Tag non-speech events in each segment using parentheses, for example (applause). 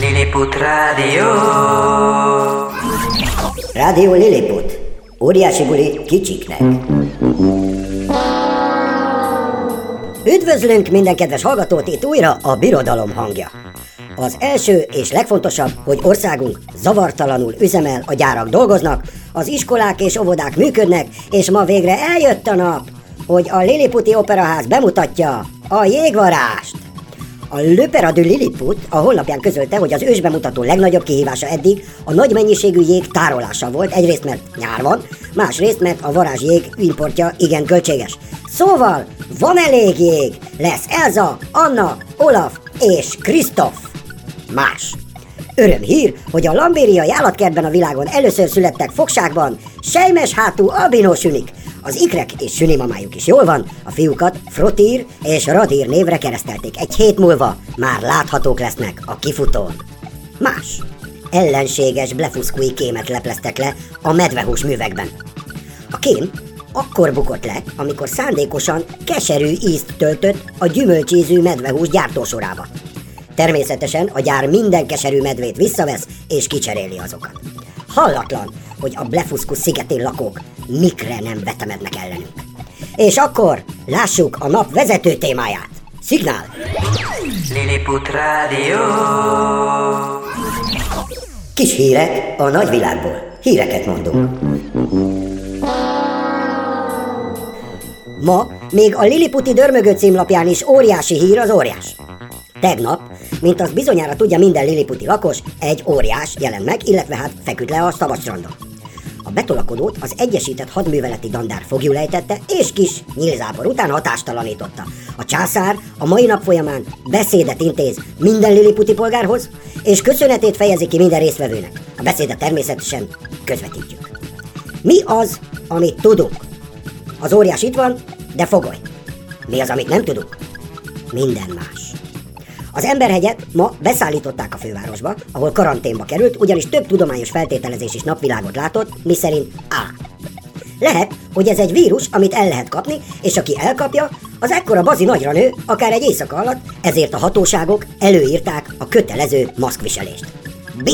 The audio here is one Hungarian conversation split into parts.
Lilliput Rádió. Rádió Lilliput. Óriási buli kicsiknek. Üdvözlünk minden kedves hallgatót itt újra a Birodalom hangja. Az első és legfontosabb, hogy országunk zavartalanul üzemel, a gyárak dolgoznak, az iskolák és óvodák működnek, és ma végre eljött a nap, hogy a Liliputi Operaház bemutatja a jégvarást. A Löpera de Lilliput a honlapján közölte, hogy az ősbemutató legnagyobb kihívása eddig a nagy mennyiségű jég tárolása volt, egyrészt mert nyár van, másrészt mert a varázsjég importja igen költséges. Szóval van elég jég, lesz Elza, Anna, Olaf és Kristoff. Más. Örömhír, hogy a lambériai állatkertben a világon először születtek fogságban sejmes hátú albinósünik. Az ikrek és sünimamájuk is jól van, a fiúkat Frotír és Radír névre keresztelték. Egy hét múlva már láthatók lesznek a kifutón. Más. Ellenséges blefuszkói kémet lepleztek le a medvehús művekben. A kém akkor bukott le, amikor szándékosan keserű ízt töltött a gyümölcsízű medvehús gyártósorába. Természetesen a gyár minden keserű medvét visszavesz és kicseréli azokat. Hallatlan, hogy a Blefuszkusz szigetén lakók mikre nem vetemednek ellenünk. És akkor lássuk a nap vezető témáját. Szignál! Lilliput Rádió. Kis hírek a nagyvilágból. Híreket mondunk. Ma még a Liliputi Dörmögő címlapján is óriási hír az óriás. Tegnap, mint azt bizonyára tudja minden Liliputi lakos, egy óriás jelent meg, illetve hát feküdt le a szabadstrandon. Betolakodót az Egyesített Hadműveleti Dandár fogjulejtette, és kis nyílzápor után hatástalanította. A császár a mai nap folyamán beszédet intéz minden liliputi polgárhoz, és köszönetét fejezi ki minden résztvevőnek. A beszédet természetesen közvetítjük. Mi az, amit tudunk? Az óriás itt van, de fogoly. Mi az, amit nem tudunk? Minden más. Az emberhegyet ma beszállították a fővárosba, ahol karanténba került, ugyanis több tudományos feltételezés is napvilágot látott, miszerint A. Lehet, hogy ez egy vírus, amit el lehet kapni, és aki elkapja, az ekkora bazi nagyra nő, akár egy éjszaka alatt, ezért a hatóságok előírták a kötelező maszkviselést. B.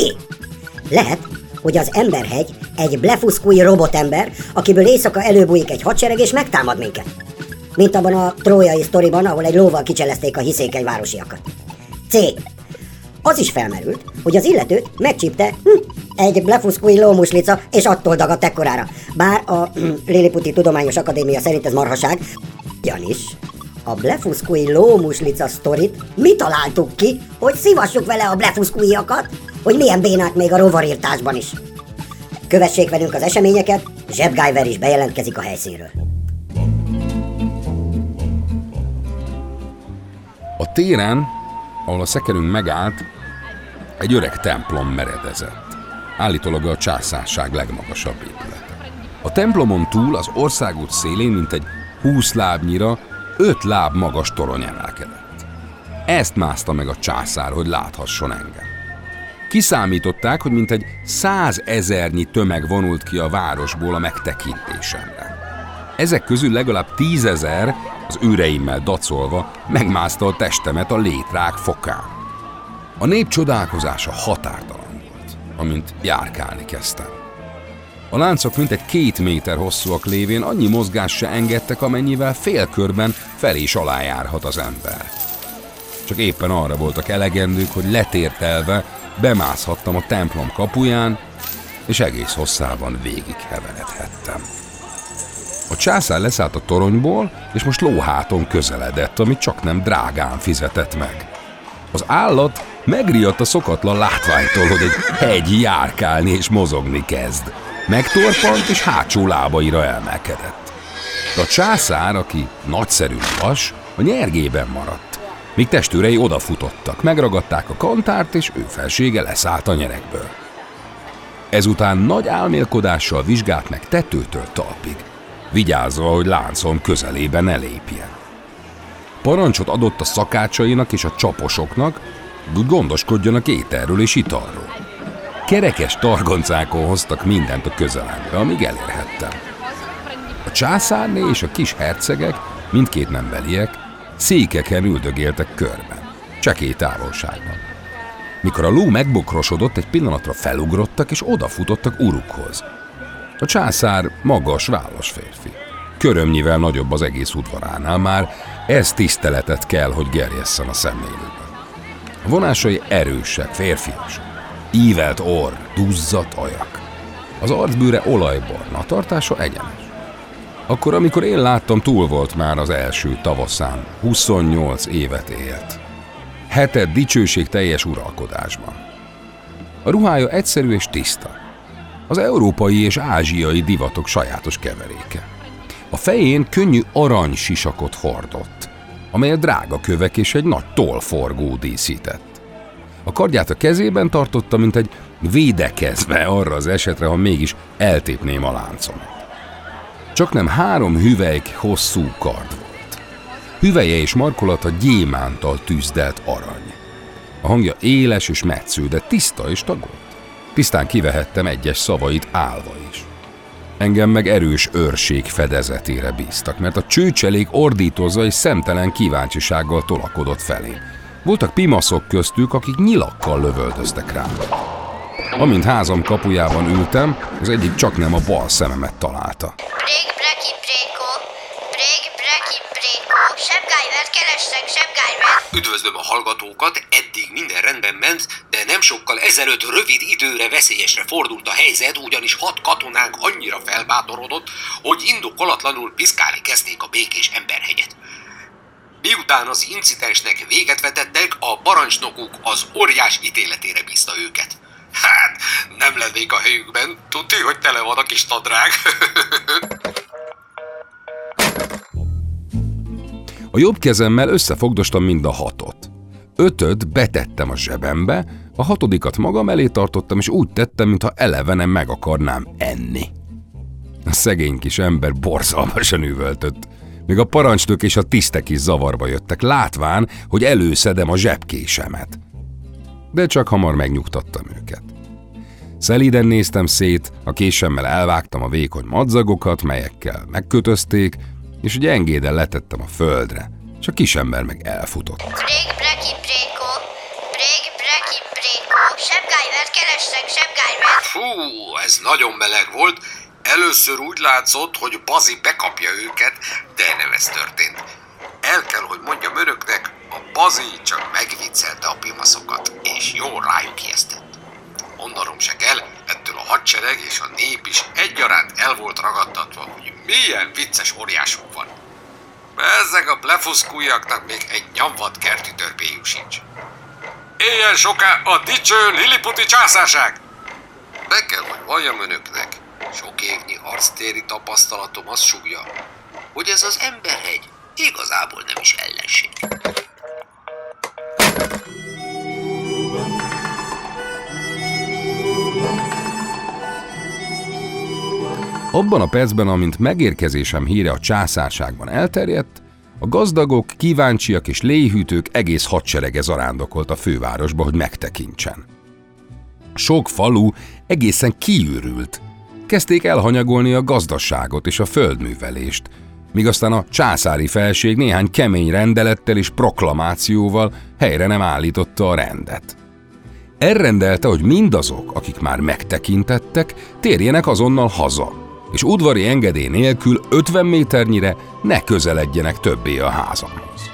Lehet, hogy az emberhegy egy blefuszkúi robotember, akiből éjszaka előbújik egy hadsereg és megtámad minket. Mint abban a trójai sztoriban, ahol egy lóval kicselezték a hiszékeny városiakat. C. Az is felmerült, hogy az illetőt megcsípte hm, egy blefuszkúi lómuslica, és attól dagadt ekkorára. Bár a hm, Liliputi Tudományos Akadémia szerint ez marhaság, Janis, a blefuszkúi lómuslica sztorit mi találtuk ki, hogy szivassuk vele a blefuszkúiakat, hogy milyen bénák még a rovarírtásban is. Kövessék velünk az eseményeket, Zsebgájver is bejelentkezik a helyszínről. A téren, ahol a szekerünk megállt, egy öreg templom meredezett. Állítólag a császárság legmagasabb épülete. A templomon túl az országút szélén, mint egy húsz lábnyira, öt láb magas torony emelkedett. Ezt mászta meg a császár, hogy láthasson engem. Kiszámították, hogy mintegy százezernyi tömeg vonult ki a városból a megtekintésemre. Ezek közül legalább tízezer, az őreimmel dacolva, megmászta a testemet a létrák fokán. A nép csodálkozása határtalan volt, amint járkálni kezdtem. A láncok mintegy két méter hosszúak lévén annyi mozgás se engedtek, amennyivel félkörben fel és alá az ember. Csak éppen arra voltak elegendők, hogy letértelve bemászhattam a templom kapuján, és egész hosszában végig heveredhettem. Császár leszállt a toronyból, és most lóháton közeledett, amit csak nem drágán fizetett meg. Az állat megriadt a szokatlan látványtól, hogy egy hegy járkálni és mozogni kezd. Megtorpant és hátsó lábaira elmelkedett. De a császár, aki nagyszerű vas, a nyergében maradt. Míg testőrei odafutottak, megragadták a kantárt, és ő felsége leszállt a nyerekből. Ezután nagy álmélkodással vizsgált meg tetőtől talpig, vigyázva, hogy láncom közelébe ne lépjen. Parancsot adott a szakácsainak és a csaposoknak, hogy gondoskodjanak ételről és italról. Kerekes targoncákon hoztak mindent a közelembe, amíg elérhettem. A császárné és a kis hercegek, mindkét nembeliek, székeken üldögéltek körben, csekély távolságban. Mikor a ló megbokrosodott, egy pillanatra felugrottak és odafutottak urukhoz. A császár magas, vállas férfi. Körömnyivel nagyobb az egész udvaránál, már ez tiszteletet kell, hogy gerjesszen a szemlélőben. A vonásai erősek, férfiasak. Ívelt orr, duzzat ajak. Az arcbőre olajbarna, a tartása egyenes. Akkor, amikor én láttam, túl volt már az első tavaszán. 28 évet élt. Heted dicsőség teljes uralkodásban. A ruhája egyszerű és tiszta. Az európai és ázsiai divatok sajátos keveréke. A fején könnyű arany sisakot hordott, amelyet drága kövek és egy nagy tollforgó díszített. A kardját a kezében tartotta, mint egy védekezve arra az esetre, ha mégis eltépném a láncomat. Csak nem három hüvelyk hosszú kard volt. Hüveje és markolata gyémántal tűzdelt arany. A hangja éles és metsző, de tiszta és tagolt. Tisztán kivehettem egyes szavait állva is. Engem meg erős őrség fedezetére bíztak, mert a csőcselék ordítozza és szemtelen kíváncsisággal tolakodott felé. Voltak pimaszok köztük, akik nyilakkal lövöldöztek rám. Amint házam kapujában ültem, az egyik csak nem a bal szememet találta. Brég, breki, bréko, sebgájvert kerestek, sebgájvert. Üdvözlöm a hallgatókat, eddig minden rendben ment, de nem sokkal ezelőtt rövid időre veszélyesre fordult a helyzet, ugyanis hat katonánk annyira felbátorodott, hogy indokolatlanul piszkálni kezdték a békés emberhegyet. Miután az incidensnek véget vetettek, a parancsnokuk az óriás ítéletére bízta őket. Hát, nem lennék a helyükben, tudti, hogy tele van a kis nadrág. (laughs) A jobb kezemmel összefogdostam mind a hatot. Ötöt betettem a zsebembe, a hatodikat magam elé tartottam, és úgy tettem, mintha elevenen meg akarnám enni. A szegény kis ember borzalmasan üvöltött. Még a parancsnok és a tisztek is zavarba jöttek, látván, hogy előszedem a zsebkésemet. De csak hamar megnyugtattam őket. Szelíden néztem szét, a késemmel elvágtam a vékony madzagokat, melyekkel megkötözték, és gyengéden letettem a földre, és a kisember meg elfutott. Brég, breki, bréko, brég, breki, bréko, sebgájvert kerestek, sebgájvert. Fú, ez nagyon meleg volt. Először úgy látszott, hogy Bazi bekapja őket, de nem ez történt. El kell, hogy mondjam önöknek, a Bazi csak megviccelte a pimaszokat, és jól rájuk ijesztett. Hogy milyen vicces óriásuk van. Ezek a blefuszkújaknak még egy nyomvat kerti törpéjük sincs. Éljen soká a dicső Liliputi császárság! Be kell, hogy valljam önöknek, sok évnyi arctéri tapasztalatom azt súgja, hogy ez az emberhegy igazából nem is ellenség. Abban a percben, amint megérkezésem híre a császárságban elterjedt, a gazdagok, kíváncsiak és léhűtők egész hadserege zarándokolt a fővárosba, hogy megtekintsen. Sok falu egészen kiürült. Kezdték elhanyagolni a gazdaságot és a földművelést, míg aztán a császári felség néhány kemény rendelettel és proklamációval helyre nem állította a rendet. Elrendelte, hogy mindazok, akik már megtekintettek, térjenek azonnal haza, és udvari engedély nélkül 50 méternyire ne közeledjenek többé a házamhoz.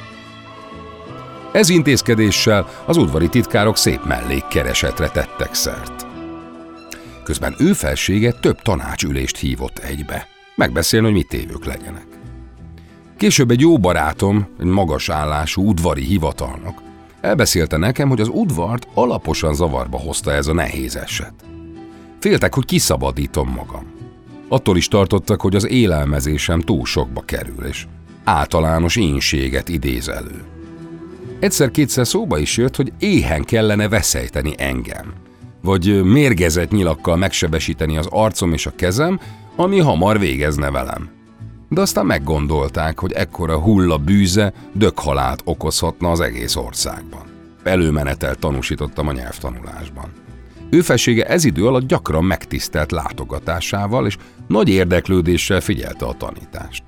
Ez intézkedéssel az udvari titkárok szép mellékkeresetre tettek szert. Közben ő felsége több tanácsülést hívott egybe, megbeszélni, hogy mit tévők legyenek. Később egy jó barátom, egy magas állású udvari hivatalnok, elbeszélte nekem, hogy az udvart alaposan zavarba hozta ez a nehéz eset. Féltek, hogy kiszabadítom magam. Attól is tartottak, hogy az élelmezésem túl sokba kerül, és általános énséget idéz elő. Egyszer-kétszer szóba is jött, hogy éhen kellene veszejteni engem, vagy mérgezett nyilakkal megsebesíteni az arcom és a kezem, ami hamar végezne velem. De aztán meggondolták, hogy ekkora hulla bűze dökhalált okozhatna az egész országban. Előmenetel tanúsítottam a nyelvtanulásban. Ő felsége ez idő alatt gyakran megtisztelt látogatásával és nagy érdeklődéssel figyelte a tanítást.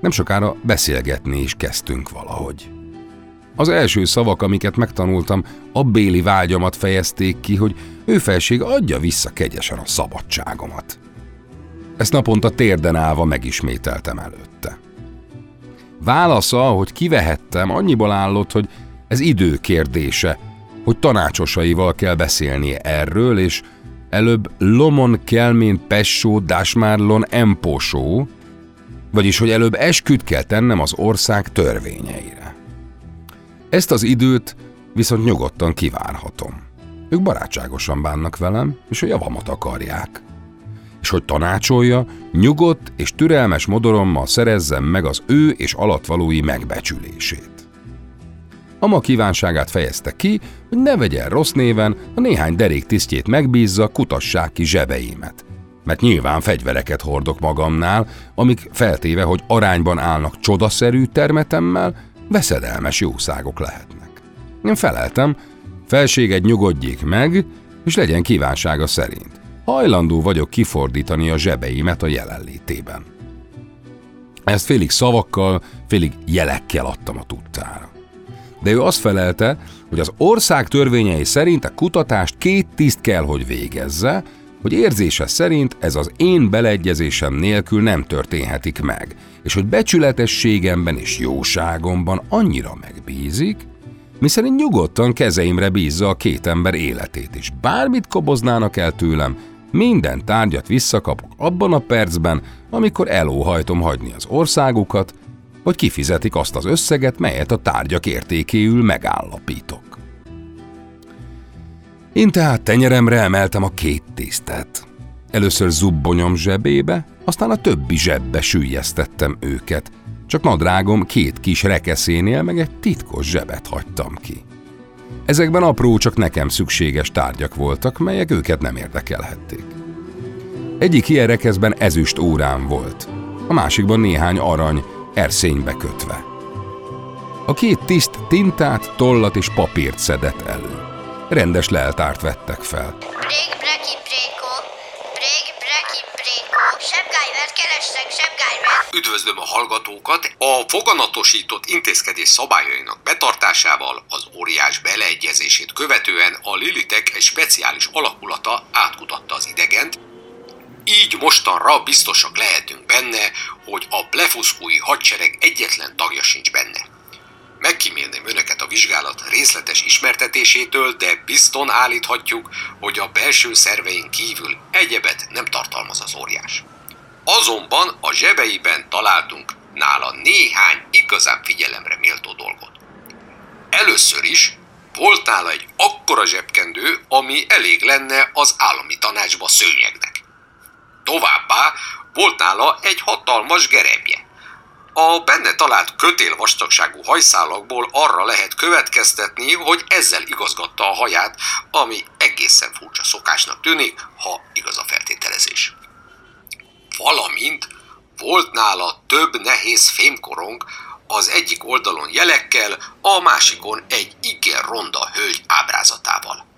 Nem sokára beszélgetni is kezdtünk valahogy. Az első szavak, amiket megtanultam, a béli vágyamat fejezték ki, hogy ő felség adja vissza kegyesen a szabadságomat. Ezt naponta térden állva megismételtem előtte. Válasza, hogy kivehettem, annyiból állott, hogy ez idő kérdése, hogy tanácsosaival kell beszélnie erről, és előbb lomon kelmén pessó dásmárlon emposó, vagyis hogy előbb esküt kell tennem az ország törvényeire. Ezt az időt viszont nyugodtan kivárhatom. Ők barátságosan bánnak velem, és a javamat akarják. És hogy tanácsolja, nyugodt és türelmes modorommal szerezzem meg az ő és alatvalói megbecsülését. Ama kívánságát fejezte ki, hogy ne vegyen rossz néven, a néhány derék tisztjét megbízza, kutassák ki zsebeimet. Mert nyilván fegyvereket hordok magamnál, amik feltéve, hogy arányban állnak csodaszerű termetemmel, veszedelmes jószágok lehetnek. Én feleltem, felséged nyugodjék meg, és legyen kívánsága szerint. Hajlandó vagyok kifordítani a zsebeimet a jelenlétében. Ezt félig szavakkal, félig jelekkel adtam a tudtára de ő azt felelte, hogy az ország törvényei szerint a kutatást két tiszt kell, hogy végezze, hogy érzése szerint ez az én beleegyezésem nélkül nem történhetik meg, és hogy becsületességemben és jóságomban annyira megbízik, miszerint nyugodtan kezeimre bízza a két ember életét, és bármit koboznának el tőlem, minden tárgyat visszakapok abban a percben, amikor elóhajtom hagyni az országukat, hogy kifizetik azt az összeget, melyet a tárgyak értékéül megállapítok. Én tehát tenyeremre emeltem a két tisztet. Először zubbonyom zsebébe, aztán a többi zsebbe sűjjesztettem őket, csak nadrágom két kis rekeszénél meg egy titkos zsebet hagytam ki. Ezekben apró, csak nekem szükséges tárgyak voltak, melyek őket nem érdekelhették. Egyik ilyen rekeszben ezüst órám volt, a másikban néhány arany, erszénybe kötve. A két tiszt tintát, tollat és papírt szedett elő. Rendes leltárt vettek fel. Brég, breki, bréko, brég, breki, bréko, sebgájvert kerestek, sebgájvert. Üdvözlöm a hallgatókat! A foganatosított intézkedés szabályainak betartásával az óriás beleegyezését követően a Lilitek egy speciális alakulata átkutatta az idegent, így mostanra biztosak lehetünk benne, hogy a blefuszkói hadsereg egyetlen tagja sincs benne. Megkímélném önöket a vizsgálat részletes ismertetésétől, de bizton állíthatjuk, hogy a belső szervein kívül egyebet nem tartalmaz az óriás. Azonban a zsebeiben találtunk nála néhány igazán figyelemre méltó dolgot. Először is volt nála egy akkora zsebkendő, ami elég lenne az állami tanácsba szőnyegnek. Továbbá volt nála egy hatalmas gerebje. A benne talált kötél vastagságú hajszálakból arra lehet következtetni, hogy ezzel igazgatta a haját, ami egészen furcsa szokásnak tűnik, ha igaz a feltételezés. Valamint volt nála több nehéz fémkorong, az egyik oldalon jelekkel, a másikon egy igen ronda hölgy ábrázatával.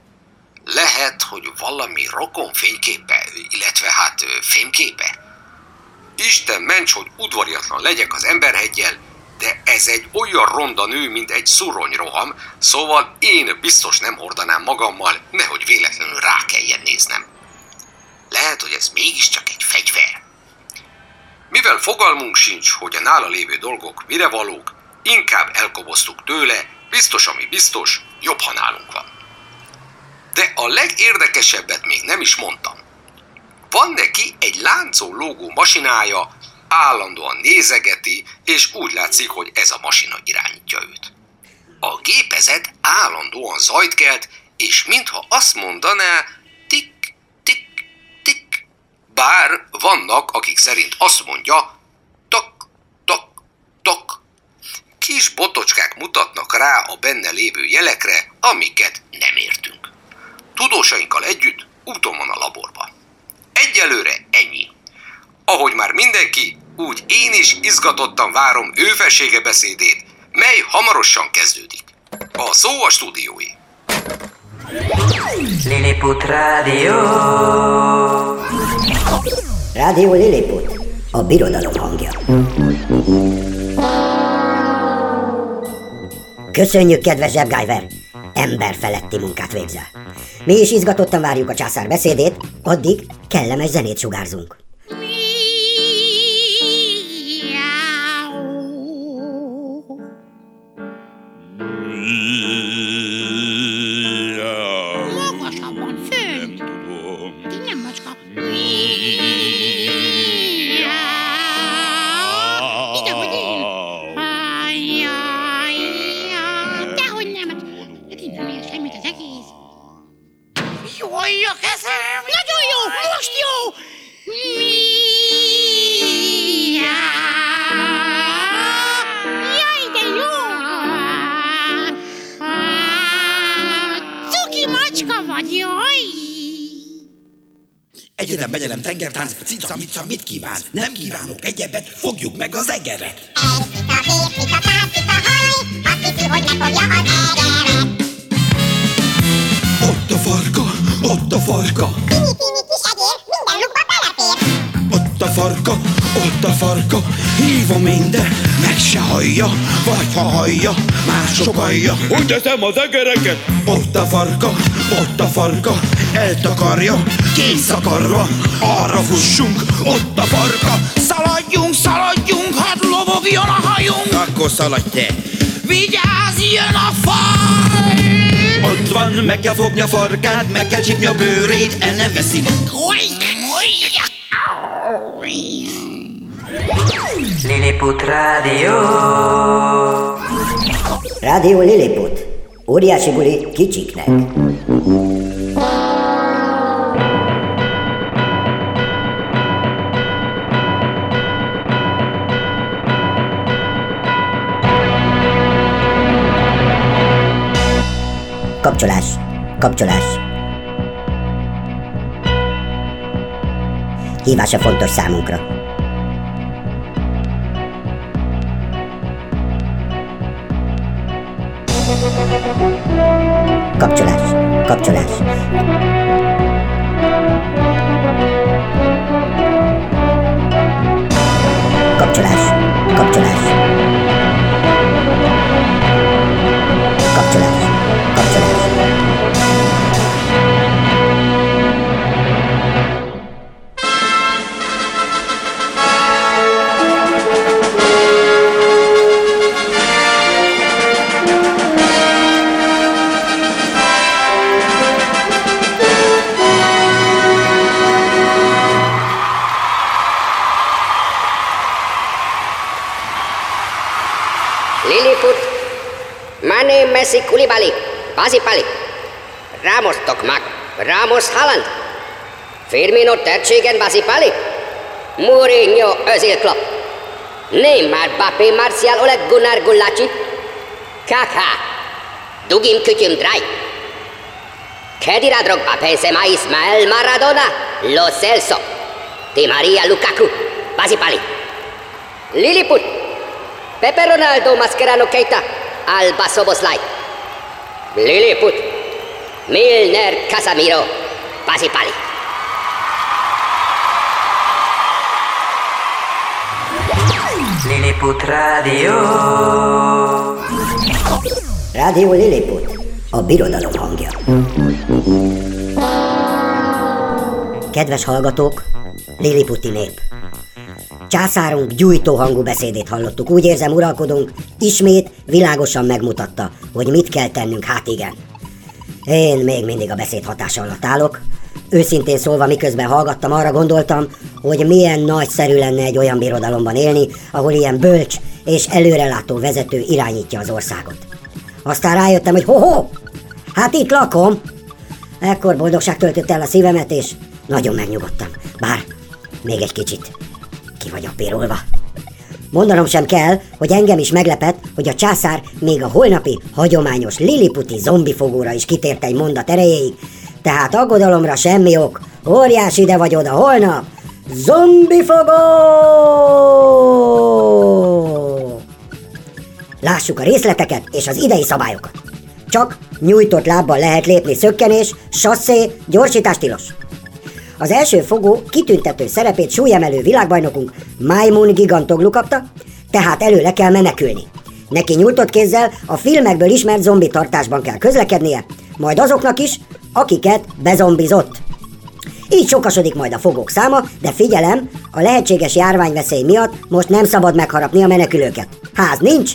Lehet, hogy valami rokon fényképe, illetve hát fémképe? Isten ments, hogy udvariatlan legyek az emberhegyel, de ez egy olyan ronda nő, mint egy szuronyroham, szóval én biztos nem hordanám magammal, nehogy véletlenül rá kelljen néznem. Lehet, hogy ez mégiscsak egy fegyver. Mivel fogalmunk sincs, hogy a nála lévő dolgok mire valók, inkább elkoboztuk tőle, biztos, ami biztos, jobb, ha nálunk van. De a legérdekesebbet még nem is mondtam. Van neki egy láncon lógó masinája, állandóan nézegeti, és úgy látszik, hogy ez a masina irányítja őt. A gépezet állandóan zajt kelt, és mintha azt mondaná, tik, tik, tik. Bár vannak, akik szerint azt mondja, tok, tok, tok. Kis botocskák mutatnak rá a benne lévő jelekre, amiket nem értünk. Tudósainkkal együtt úton van a laborba. Egyelőre ennyi. Ahogy már mindenki, úgy én is izgatottan várom ő felsége beszédét, mely hamarosan kezdődik. A szó a stúdiói. Lilliput Rádió. Rádió Lilliput, a birodalom hangja. Köszönjük, kedves zsebgájver! Ember feletti munkát végzel. Mi is izgatottan várjuk a császár beszédét, addig kellemes zenét sugárzunk. Nagyon jó, most jó! Jaj, de jó! Cuki macska vagy, jaj! Egyetem, begyelem, tengertánc, cica, mica, mit kíván? Nem kívánok egyebet, fogjuk meg az egeret! Egy pika, két pika, pár pika, haj, azt hiszi, hogy megfogja az egeret. Ott a farka, ott a farka, kis egér, minden lukba belefér. ott a farka, ott a farka, hívom minden, meg se hallja, vagy ha hallja, mások hallja. Hogy teszem az egereket? Ott a farka, ott a farka, eltakarja, készakarva, arra fussunk, ott a farka. Szaladjunk, szaladjunk, hát lovogjon a hajunk. Akkor szaladj te. Vigyázz, jön a faj! Ott van, meg kell fogni a farkát, meg kell csípni a bőrét, el nem veszi. Lilliput Rádió. Rádió Lilliput. Óriási buli kicsiknek. Kapcsolás. Kapcsolás. Hívása fontos számunkra. Kapcsolás. Kapcsolás. Kapcsolás. Kapcsolás. Messi Kulibali, Basipali, Ramos Tokmak, Ramos Haaland, Firmino Tercségen Basipali, Mourinho Özil Klopp, Neymar Bappé Martial Oleg Gunnar Gullaci, Kaká, Dugim Kütyüm Dráj, Kedira Drogba Benzema Ismael Maradona, Lo Celso, Di Maria Lukaku, Basipali, Lilliput, Pepe Ronaldo Mascherano Keita, Alba Soboslai, Lilliput, Milner Casamiro, Basipali. Lilliput Rádió. Rádió Lilliput, a birodalom hangja. Kedves hallgatók, Lilliputi nép. Császárunk gyújtó hangú beszédét hallottuk. Úgy érzem, uralkodunk, ismét világosan megmutatta, hogy mit kell tennünk, hát igen. Én még mindig a beszéd hatása alatt állok. Őszintén szólva, miközben hallgattam, arra gondoltam, hogy milyen nagyszerű lenne egy olyan birodalomban élni, ahol ilyen bölcs és előrelátó vezető irányítja az országot. Aztán rájöttem, hogy ho-ho! Hát itt lakom! Ekkor boldogság töltött el a szívemet, és nagyon megnyugodtam. Bár még egy kicsit ki vagyok pirulva. Mondanom sem kell, hogy engem is meglepett, hogy a császár még a holnapi hagyományos liliputi zombifogóra is kitért egy mondat erejéig, tehát aggodalomra semmi ok. Óriás ide vagy oda holnap! Zombifogó! Lássuk a részleteket és az idei szabályokat. Csak nyújtott lábbal lehet lépni szökkenés, sasszé, gyorsítás tilos. Az első fogó kitüntető szerepét súlyemelő világbajnokunk Maimun Gigantoglu kapta, tehát előle kell menekülni. Neki nyújtott kézzel a filmekből ismert zombi tartásban kell közlekednie, majd azoknak is, akiket bezombizott. Így sokasodik majd a fogók száma, de figyelem, a lehetséges járványveszély miatt most nem szabad megharapni a menekülőket. Ház nincs,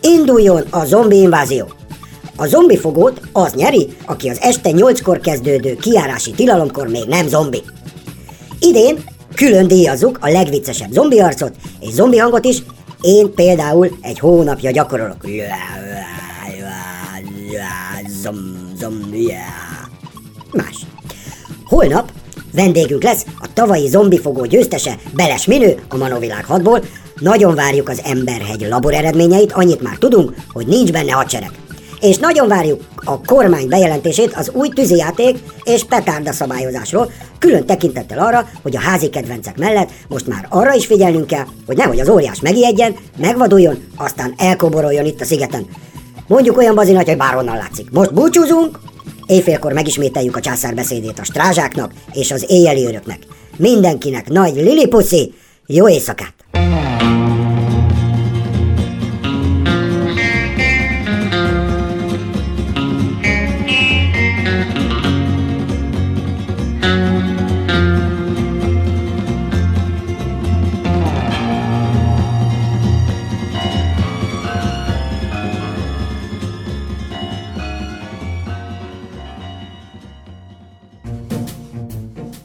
induljon a zombi invázió. A zombi fogót az nyeri, aki az este 8-kor kezdődő kiárási tilalomkor még nem zombi. Idén külön díjazzuk a legviccesebb zombi arcot és zombi hangot is, én például egy hónapja gyakorolok. Zom, zom, Más. Holnap vendégünk lesz a tavalyi zombifogó győztese Beles Minő a Manovilág 6-ból. Nagyon várjuk az Emberhegy labor eredményeit, annyit már tudunk, hogy nincs benne hadsereg. És nagyon várjuk a kormány bejelentését az új tűzijáték és petárda szabályozásról, külön tekintettel arra, hogy a házi kedvencek mellett most már arra is figyelnünk kell, hogy nehogy az óriás megijedjen, megvaduljon, aztán elkoboroljon itt a szigeten. Mondjuk olyan bazinat, hogy bárhonnan látszik. Most búcsúzunk, Éjfélkor megismételjük a császár beszédét a strázsáknak és az éjjeli őröknek. Mindenkinek nagy lilipuszi, jó éjszakát!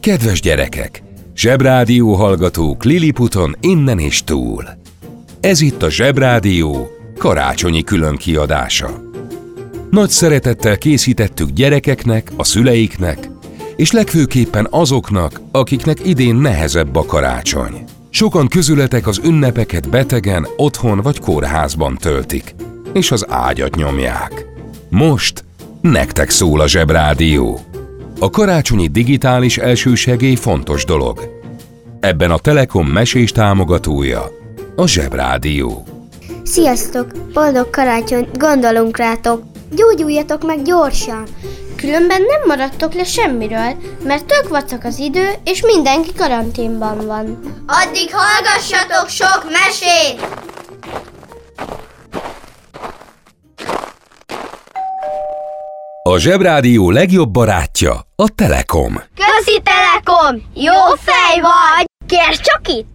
Kedves gyerekek! Zsebrádió hallgatók Liliputon innen és túl. Ez itt a Zsebrádió karácsonyi különkiadása. Nagy szeretettel készítettük gyerekeknek, a szüleiknek, és legfőképpen azoknak, akiknek idén nehezebb a karácsony. Sokan közületek az ünnepeket betegen, otthon vagy kórházban töltik, és az ágyat nyomják. Most nektek szól a Zsebrádió. A karácsonyi digitális elsősegély fontos dolog. Ebben a Telekom mesés támogatója a Zsebrádió. Sziasztok! Boldog karácsony! Gondolunk rátok! Gyógyuljatok meg gyorsan! Különben nem maradtok le semmiről, mert tök vacak az idő, és mindenki karanténban van. Addig hallgassatok sok mesét! A Zsebrádió legjobb barátja a Telekom. Közi Telekom! Jó fej vagy! Kérd csak itt!